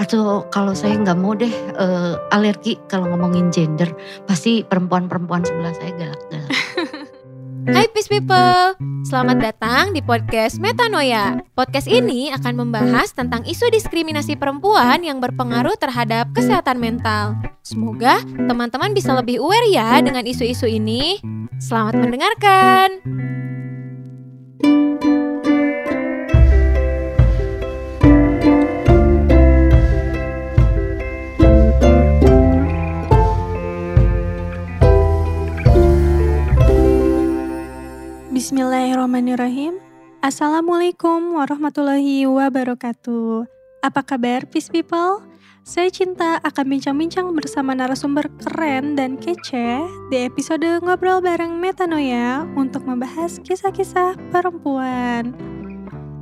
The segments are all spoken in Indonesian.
Atau kalau saya nggak mau deh uh, alergi kalau ngomongin gender, pasti perempuan-perempuan sebelah saya galak-galak. Hai Peace People, selamat datang di podcast Metanoia. Podcast ini akan membahas tentang isu diskriminasi perempuan yang berpengaruh terhadap kesehatan mental. Semoga teman-teman bisa lebih aware ya dengan isu-isu ini. Selamat mendengarkan. Bismillahirrahmanirrahim. Assalamualaikum warahmatullahi wabarakatuh. Apa kabar, Peace People? Saya Cinta akan bincang-bincang bersama narasumber keren dan kece di episode Ngobrol Bareng Metanoia untuk membahas kisah-kisah perempuan.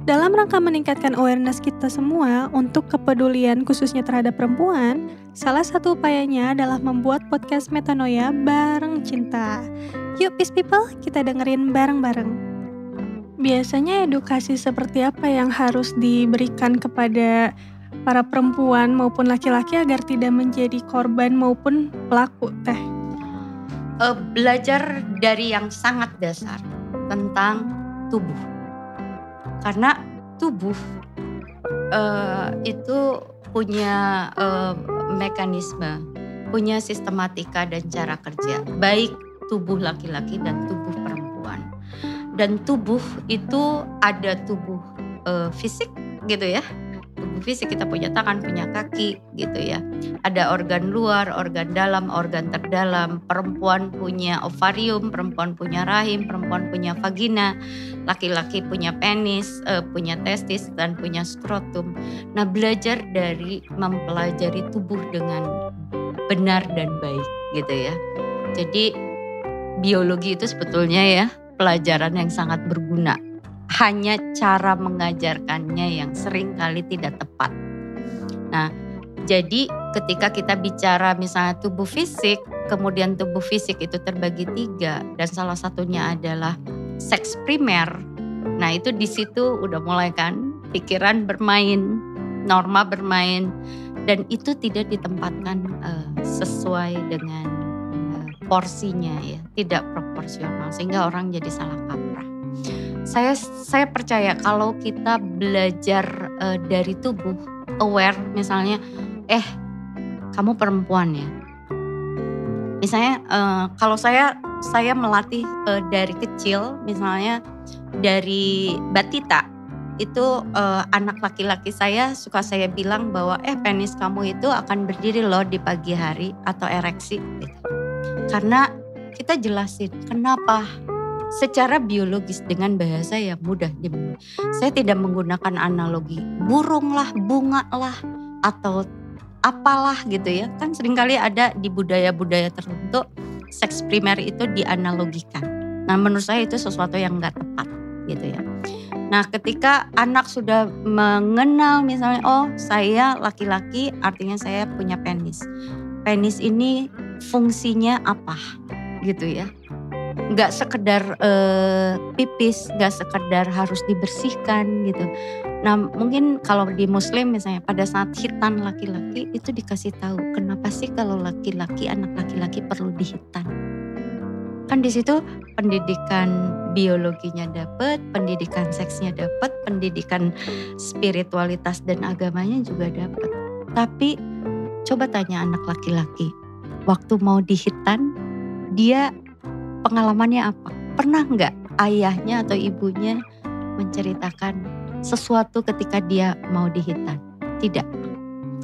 Dalam rangka meningkatkan awareness kita semua untuk kepedulian khususnya terhadap perempuan, salah satu upayanya adalah membuat podcast Metanoia bareng cinta. Yuk Peace People, kita dengerin bareng-bareng. Biasanya edukasi seperti apa yang harus diberikan kepada para perempuan maupun laki-laki agar tidak menjadi korban maupun pelaku teh? Uh, belajar dari yang sangat dasar tentang tubuh. Karena tubuh uh, itu punya uh, mekanisme, punya sistematika dan cara kerja. Baik tubuh laki-laki dan tubuh. Dan tubuh itu ada tubuh uh, fisik gitu ya. Tubuh fisik kita punya tangan, punya kaki gitu ya. Ada organ luar, organ dalam, organ terdalam. Perempuan punya ovarium, perempuan punya rahim, perempuan punya vagina, laki-laki punya penis, uh, punya testis dan punya skrotum. Nah, belajar dari mempelajari tubuh dengan benar dan baik gitu ya. Jadi biologi itu sebetulnya ya pelajaran yang sangat berguna. Hanya cara mengajarkannya yang sering kali tidak tepat. Nah, jadi ketika kita bicara misalnya tubuh fisik, kemudian tubuh fisik itu terbagi tiga dan salah satunya adalah seks primer. Nah itu di situ udah mulai kan pikiran bermain, norma bermain dan itu tidak ditempatkan uh, sesuai dengan porsinya ya tidak proporsional sehingga orang jadi salah kaprah. Saya saya percaya kalau kita belajar uh, dari tubuh aware misalnya eh kamu perempuan ya. Misalnya uh, kalau saya saya melatih uh, dari kecil misalnya dari batita itu uh, anak laki-laki saya suka saya bilang bahwa eh penis kamu itu akan berdiri loh di pagi hari atau ereksi gitu. Karena kita jelasin kenapa secara biologis dengan bahasa yang mudah. Saya tidak menggunakan analogi burung lah, bunga lah, atau apalah gitu ya. Kan sering kali ada di budaya-budaya tertentu seks primer itu dianalogikan. Nah menurut saya itu sesuatu yang nggak tepat gitu ya. Nah ketika anak sudah mengenal misalnya oh saya laki-laki artinya saya punya penis. Penis ini fungsinya apa gitu ya. Nggak sekedar uh, pipis nggak sekedar harus dibersihkan gitu. Nah mungkin kalau di muslim misalnya pada saat hitan laki-laki itu dikasih tahu kenapa sih kalau laki-laki anak laki-laki perlu dihitan? Kan di situ pendidikan biologinya dapat, pendidikan seksnya dapat, pendidikan spiritualitas dan agamanya juga dapat. Tapi coba tanya anak laki-laki, waktu mau dihitan dia pengalamannya apa? Pernah nggak ayahnya atau ibunya menceritakan sesuatu ketika dia mau dihitan? Tidak.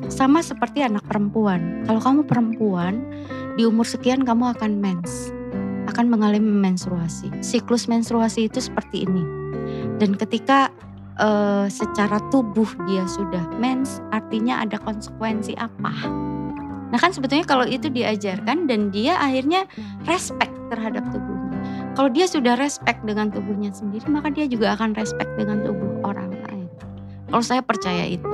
Sama seperti anak perempuan. Kalau kamu perempuan, di umur sekian kamu akan mens, akan mengalami menstruasi. Siklus menstruasi itu seperti ini. Dan ketika uh, secara tubuh dia sudah mens, artinya ada konsekuensi apa? Nah kan sebetulnya kalau itu diajarkan dan dia akhirnya respect terhadap tubuhnya. Kalau dia sudah respect dengan tubuhnya sendiri, maka dia juga akan respect dengan tubuh orang lain. Kalau saya percaya itu.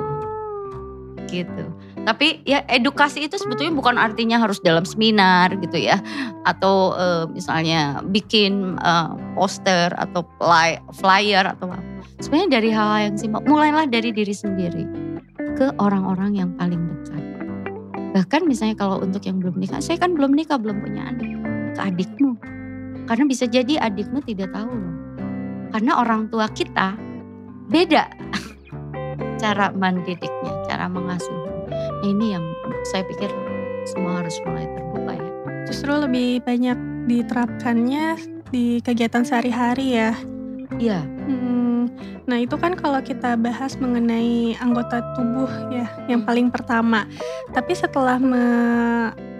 Gitu. Tapi ya edukasi itu sebetulnya bukan artinya harus dalam seminar gitu ya. Atau uh, misalnya bikin uh, poster atau flyer atau apa. Sebenarnya dari hal-hal yang simpel. Mulailah dari diri sendiri ke orang-orang yang paling dekat. Bahkan misalnya kalau untuk yang belum nikah, saya kan belum nikah, belum punya anak, ke adikmu. Karena bisa jadi adikmu tidak tahu loh. Karena orang tua kita beda cara mendidiknya, cara mengasuhnya. Nah, ini yang saya pikir semua harus mulai terbuka ya. Justru lebih banyak diterapkannya di kegiatan sehari-hari ya. Iya. Hmm, nah itu kan kalau kita bahas mengenai anggota tubuh ya, yang paling pertama. Tapi setelah me,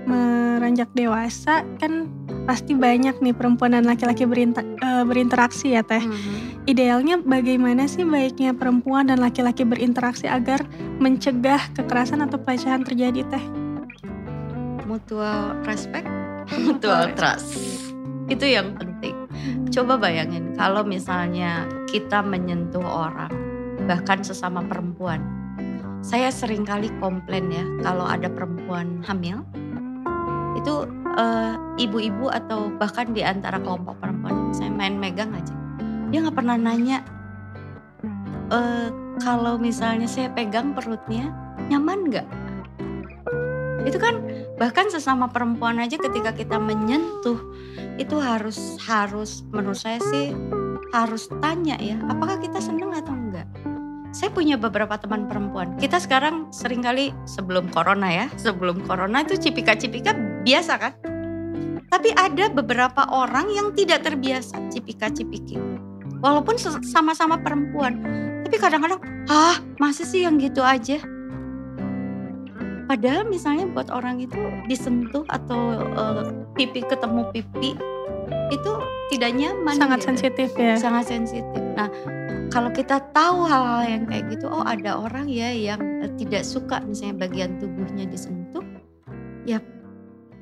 meranjak dewasa kan pasti banyak nih perempuan dan laki-laki berinter, berinteraksi ya teh. Mhm. Idealnya bagaimana sih baiknya perempuan dan laki-laki berinteraksi agar mencegah kekerasan atau pelecehan terjadi teh? Mutual respect, mutual trust. Itu yang penting. Coba bayangin kalau misalnya kita menyentuh orang, bahkan sesama perempuan. Saya sering kali komplain ya kalau ada perempuan hamil, itu eh, ibu-ibu atau bahkan di antara kelompok perempuan, saya main megang aja. Dia nggak pernah nanya eh, kalau misalnya saya pegang perutnya nyaman nggak? Itu kan bahkan sesama perempuan aja ketika kita menyentuh itu harus harus menurut saya sih harus tanya ya apakah kita seneng atau enggak? Saya punya beberapa teman perempuan. Kita sekarang sering kali sebelum corona ya sebelum corona itu cipika-cipika biasa kan? Tapi ada beberapa orang yang tidak terbiasa cipika-cipiki. Walaupun sama-sama perempuan tapi kadang-kadang ah masih sih yang gitu aja Padahal misalnya buat orang itu disentuh atau uh, pipi ketemu pipi itu tidak nyaman. Sangat gitu. sensitif ya. Sangat sensitif. Nah kalau kita tahu hal-hal yang kayak gitu, oh ada orang ya yang uh, tidak suka misalnya bagian tubuhnya disentuh, ya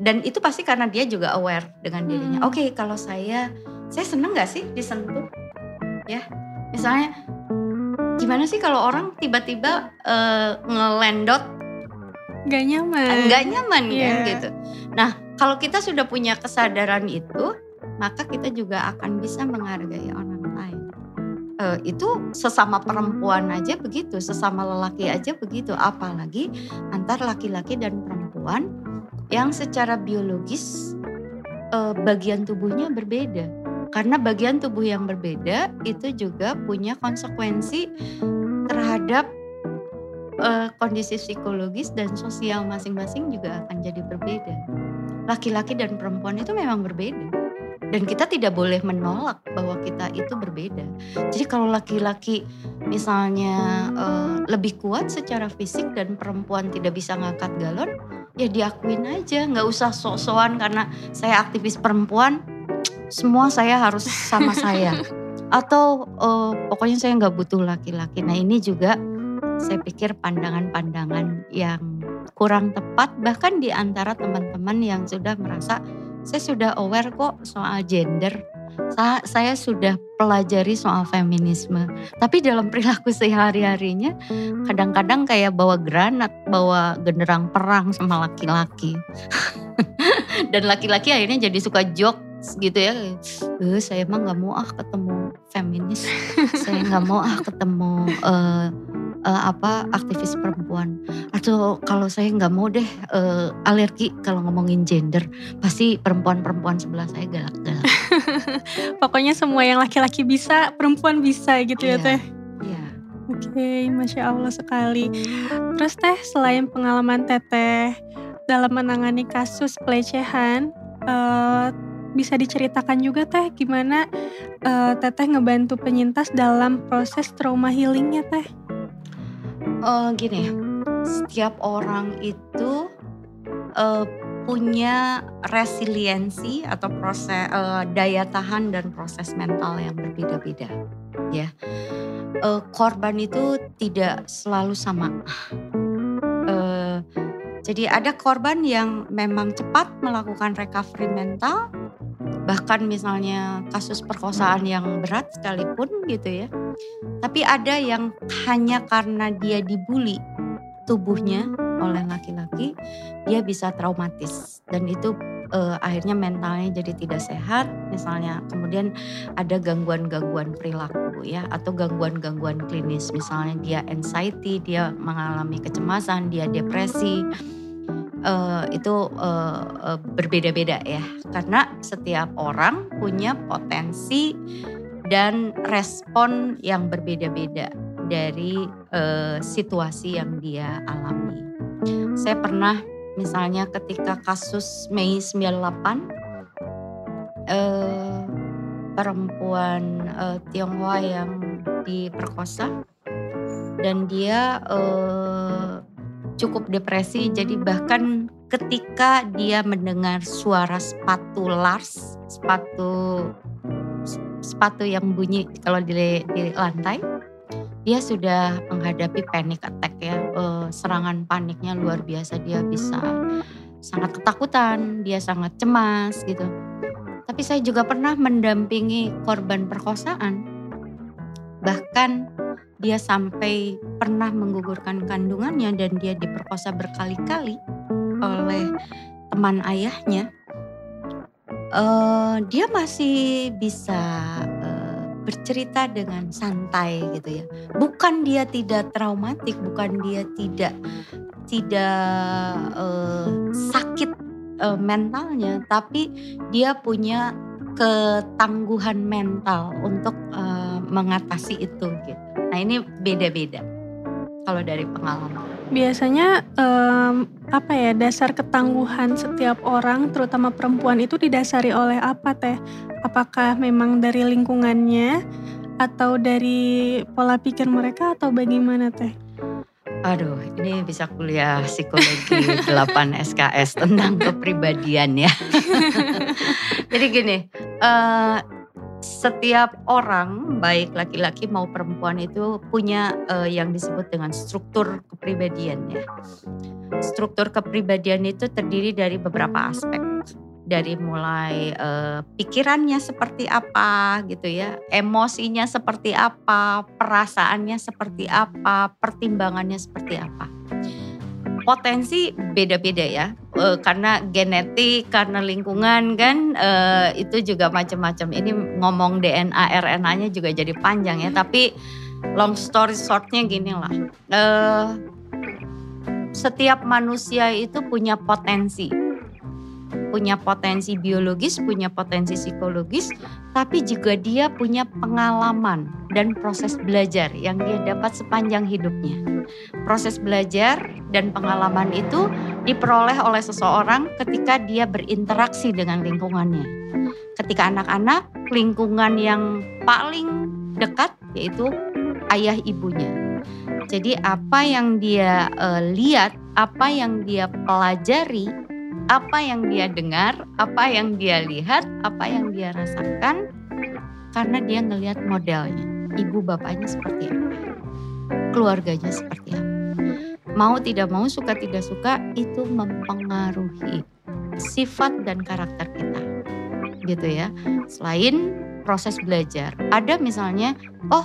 dan itu pasti karena dia juga aware dengan dirinya. Hmm. Oke okay, kalau saya, saya seneng nggak sih disentuh? Ya misalnya gimana sih kalau orang tiba-tiba uh, ngelendot Gak nyaman. nggak nyaman kan Iya. gitu. Nah kalau kita sudah punya kesadaran itu, maka kita juga akan bisa menghargai orang lain. Eh, itu sesama perempuan aja begitu, sesama lelaki aja begitu, apalagi antar laki-laki dan perempuan yang secara biologis eh, bagian tubuhnya berbeda. Karena bagian tubuh yang berbeda itu juga punya konsekuensi terhadap eh, kondisi psikologis dan sosial masing-masing juga akan jadi berbeda. Laki-laki dan perempuan itu memang berbeda. Dan kita tidak boleh menolak bahwa kita itu berbeda. Jadi kalau laki-laki misalnya eh, lebih kuat secara fisik dan perempuan tidak bisa ngangkat galon, ya diakuin aja. Nggak usah sok-sokan karena saya aktivis perempuan, semua saya harus sama saya. Atau eh, pokoknya saya nggak butuh laki-laki. Nah ini juga saya pikir pandangan-pandangan yang kurang tepat bahkan di antara teman-teman yang sudah merasa saya sudah aware kok soal gender. Sa- Saya sudah pelajari soal feminisme. Tapi dalam perilaku sehari-harinya kadang-kadang kayak bawa granat, bawa genderang perang sama laki-laki. Dan laki-laki akhirnya jadi suka jokes gitu ya. Eh, saya emang nggak mau ah ketemu feminis. saya nggak mau ah ketemu eh, eh, apa aktivis perempuan atau kalau saya nggak mau deh eh, alergi kalau ngomongin gender pasti perempuan-perempuan sebelah saya galak-galak Pokoknya semua yang laki-laki bisa, perempuan bisa gitu ya Iya. teh. Iya. Oke, masya Allah sekali. Terus teh selain pengalaman teteh dalam menangani kasus pelecehan, eh, bisa diceritakan juga teh gimana eh, teteh ngebantu penyintas dalam proses trauma healingnya teh? Eh, gini setiap orang itu eh, punya resiliensi atau proses eh, daya tahan dan proses mental yang berbeda-beda ya. Eh, korban itu tidak selalu sama. Jadi ada korban yang memang cepat melakukan recovery mental bahkan misalnya kasus perkosaan yang berat sekalipun gitu ya tapi ada yang hanya karena dia dibully tubuhnya oleh laki-laki, dia bisa traumatis. Dan itu uh, akhirnya mentalnya jadi tidak sehat. Misalnya kemudian ada gangguan-gangguan perilaku ya atau gangguan-gangguan klinis. Misalnya dia anxiety dia mengalami kecemasan dia depresi. Uh, itu uh, uh, berbeda-beda ya. Karena setiap orang punya potensi dan respon yang berbeda-beda dari uh, situasi yang dia alami. Saya pernah misalnya ketika kasus Mei 98 eh, perempuan eh, Tionghoa yang diperkosa dan dia eh, cukup depresi jadi bahkan ketika dia mendengar suara sepatu Lars sepatu sepatu yang bunyi kalau di, di lantai dia sudah menghadapi panic attack ya. Uh, serangan paniknya luar biasa dia bisa sangat ketakutan dia sangat cemas gitu. Tapi saya juga pernah mendampingi korban perkosaan. Bahkan dia sampai pernah menggugurkan kandungannya dan dia diperkosa berkali-kali oleh teman ayahnya uh, dia masih bisa bercerita dengan santai gitu ya. Bukan dia tidak traumatik, bukan dia tidak tidak uh, sakit uh, mentalnya, tapi dia punya ketangguhan mental untuk uh, mengatasi itu gitu. Nah ini beda-beda kalau dari pengalaman. Biasanya um, apa ya dasar ketangguhan setiap orang, terutama perempuan itu didasari oleh apa teh? Apakah memang dari lingkungannya atau dari pola pikir mereka atau bagaimana teh? Aduh, ini bisa kuliah psikologi 8 SKS tentang kepribadian ya. Jadi gini, uh, setiap orang baik laki-laki mau perempuan itu punya uh, yang disebut dengan struktur kepribadian ya. Struktur kepribadian itu terdiri dari beberapa aspek dari mulai uh, pikirannya seperti apa gitu ya, emosinya seperti apa, perasaannya seperti apa, pertimbangannya seperti apa. Potensi beda-beda ya, uh, karena genetik, karena lingkungan kan uh, itu juga macam-macam. Ini ngomong DNA, RNA-nya juga jadi panjang ya, tapi long story shortnya gini lah. Uh, setiap manusia itu punya potensi punya potensi biologis, punya potensi psikologis, tapi juga dia punya pengalaman dan proses belajar yang dia dapat sepanjang hidupnya. Proses belajar dan pengalaman itu diperoleh oleh seseorang ketika dia berinteraksi dengan lingkungannya. Ketika anak-anak, lingkungan yang paling dekat yaitu ayah ibunya. Jadi apa yang dia uh, lihat, apa yang dia pelajari apa yang dia dengar, apa yang dia lihat, apa yang dia rasakan karena dia ngelihat modelnya. Ibu bapaknya seperti apa? Keluarganya seperti apa? Mau tidak mau, suka tidak suka itu mempengaruhi sifat dan karakter kita. Gitu ya. Selain proses belajar, ada misalnya, oh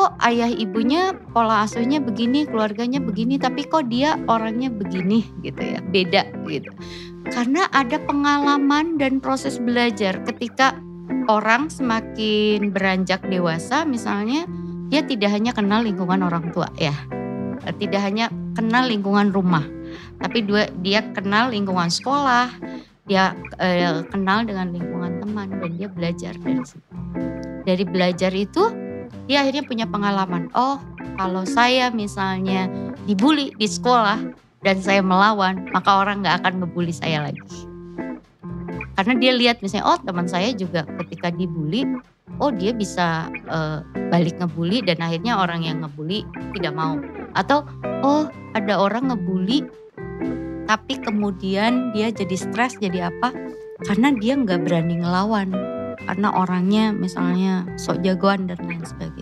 kok ayah ibunya pola asuhnya begini, keluarganya begini, tapi kok dia orangnya begini gitu ya, beda gitu. Karena ada pengalaman dan proses belajar ketika orang semakin beranjak dewasa misalnya dia tidak hanya kenal lingkungan orang tua ya. Tidak hanya kenal lingkungan rumah, tapi dua dia kenal lingkungan sekolah, dia eh, kenal dengan lingkungan teman dan dia belajar dari situ. Dari belajar itu dia akhirnya punya pengalaman. Oh, kalau saya misalnya dibully di sekolah dan saya melawan, maka orang nggak akan ngebully saya lagi. Karena dia lihat misalnya, oh teman saya juga ketika dibully, oh dia bisa uh, balik ngebully dan akhirnya orang yang ngebully tidak mau. Atau oh ada orang ngebully, tapi kemudian dia jadi stres jadi apa? Karena dia nggak berani ngelawan karena orangnya misalnya sok jagoan dan lain sebagainya.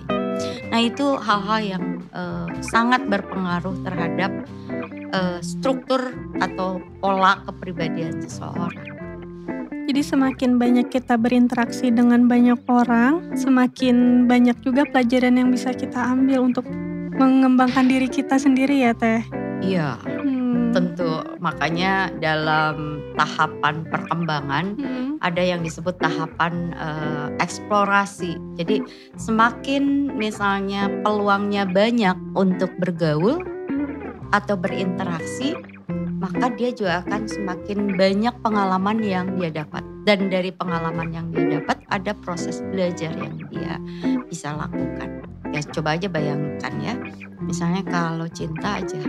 Nah itu hal-hal yang uh, sangat berpengaruh terhadap uh, struktur atau pola kepribadian seseorang. Jadi semakin banyak kita berinteraksi dengan banyak orang, semakin banyak juga pelajaran yang bisa kita ambil untuk mengembangkan diri kita sendiri ya Teh. Iya. Hmm tentu makanya dalam tahapan perkembangan Hmm. ada yang disebut tahapan eh, eksplorasi. Jadi semakin misalnya peluangnya banyak untuk bergaul atau berinteraksi, maka dia juga akan semakin banyak pengalaman yang dia dapat. Dan dari pengalaman yang dia dapat ada proses belajar yang dia bisa lakukan. Ya coba aja bayangkan ya. Misalnya kalau cinta aja.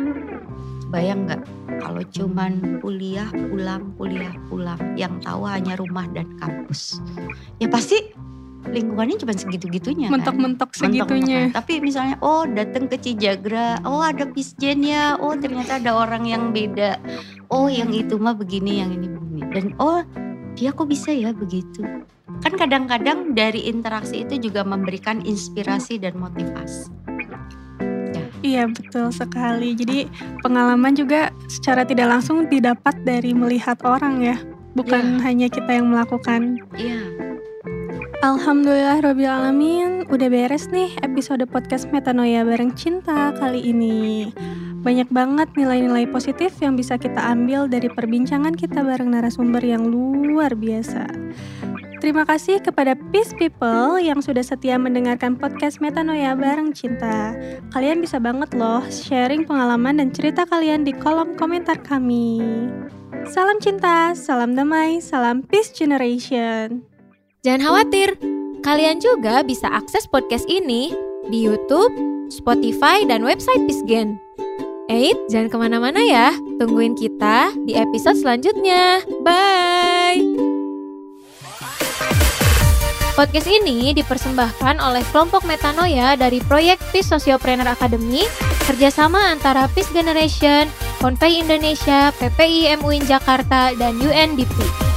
Bayang nggak? Kalau cuman kuliah pulang kuliah pulang. Yang tahu hanya rumah dan kampus. Ya pasti lingkungannya cuma segitu-gitunya kan. Mentok-mentok Mentok-mentok. segitunya. tapi misalnya oh datang ke Cijagra. Oh ada pisjen ya. Oh ternyata ada orang yang beda. Oh yang itu mah begini yang ini begini. Dan oh dia kok bisa ya begitu? Kan kadang-kadang dari interaksi itu juga memberikan inspirasi dan motivasi Iya betul sekali. Jadi pengalaman juga secara tidak langsung didapat dari melihat orang ya, bukan hanya kita yang melakukan. iya Alhamdulillah Robil Alamin udah beres nih episode podcast Metanoia bareng Cinta kali ini. Banyak banget nilai-nilai positif yang bisa kita ambil dari perbincangan kita bareng narasumber yang luar biasa. Terima kasih kepada Peace People yang sudah setia mendengarkan podcast Metanoia bareng Cinta. Kalian bisa banget loh sharing pengalaman dan cerita kalian di kolom komentar kami. Salam cinta, salam damai, salam peace generation. Jangan khawatir, kalian juga bisa akses podcast ini di YouTube, Spotify, dan website Pisgen. Eits, jangan ke mana-mana ya. Tungguin kita di episode selanjutnya. Bye! Podcast ini dipersembahkan oleh kelompok Metanoia dari proyek Peace Sociopreneur Academy kerjasama antara Peace Generation, Konvei Indonesia, PPI MUIN Jakarta, dan UNDP.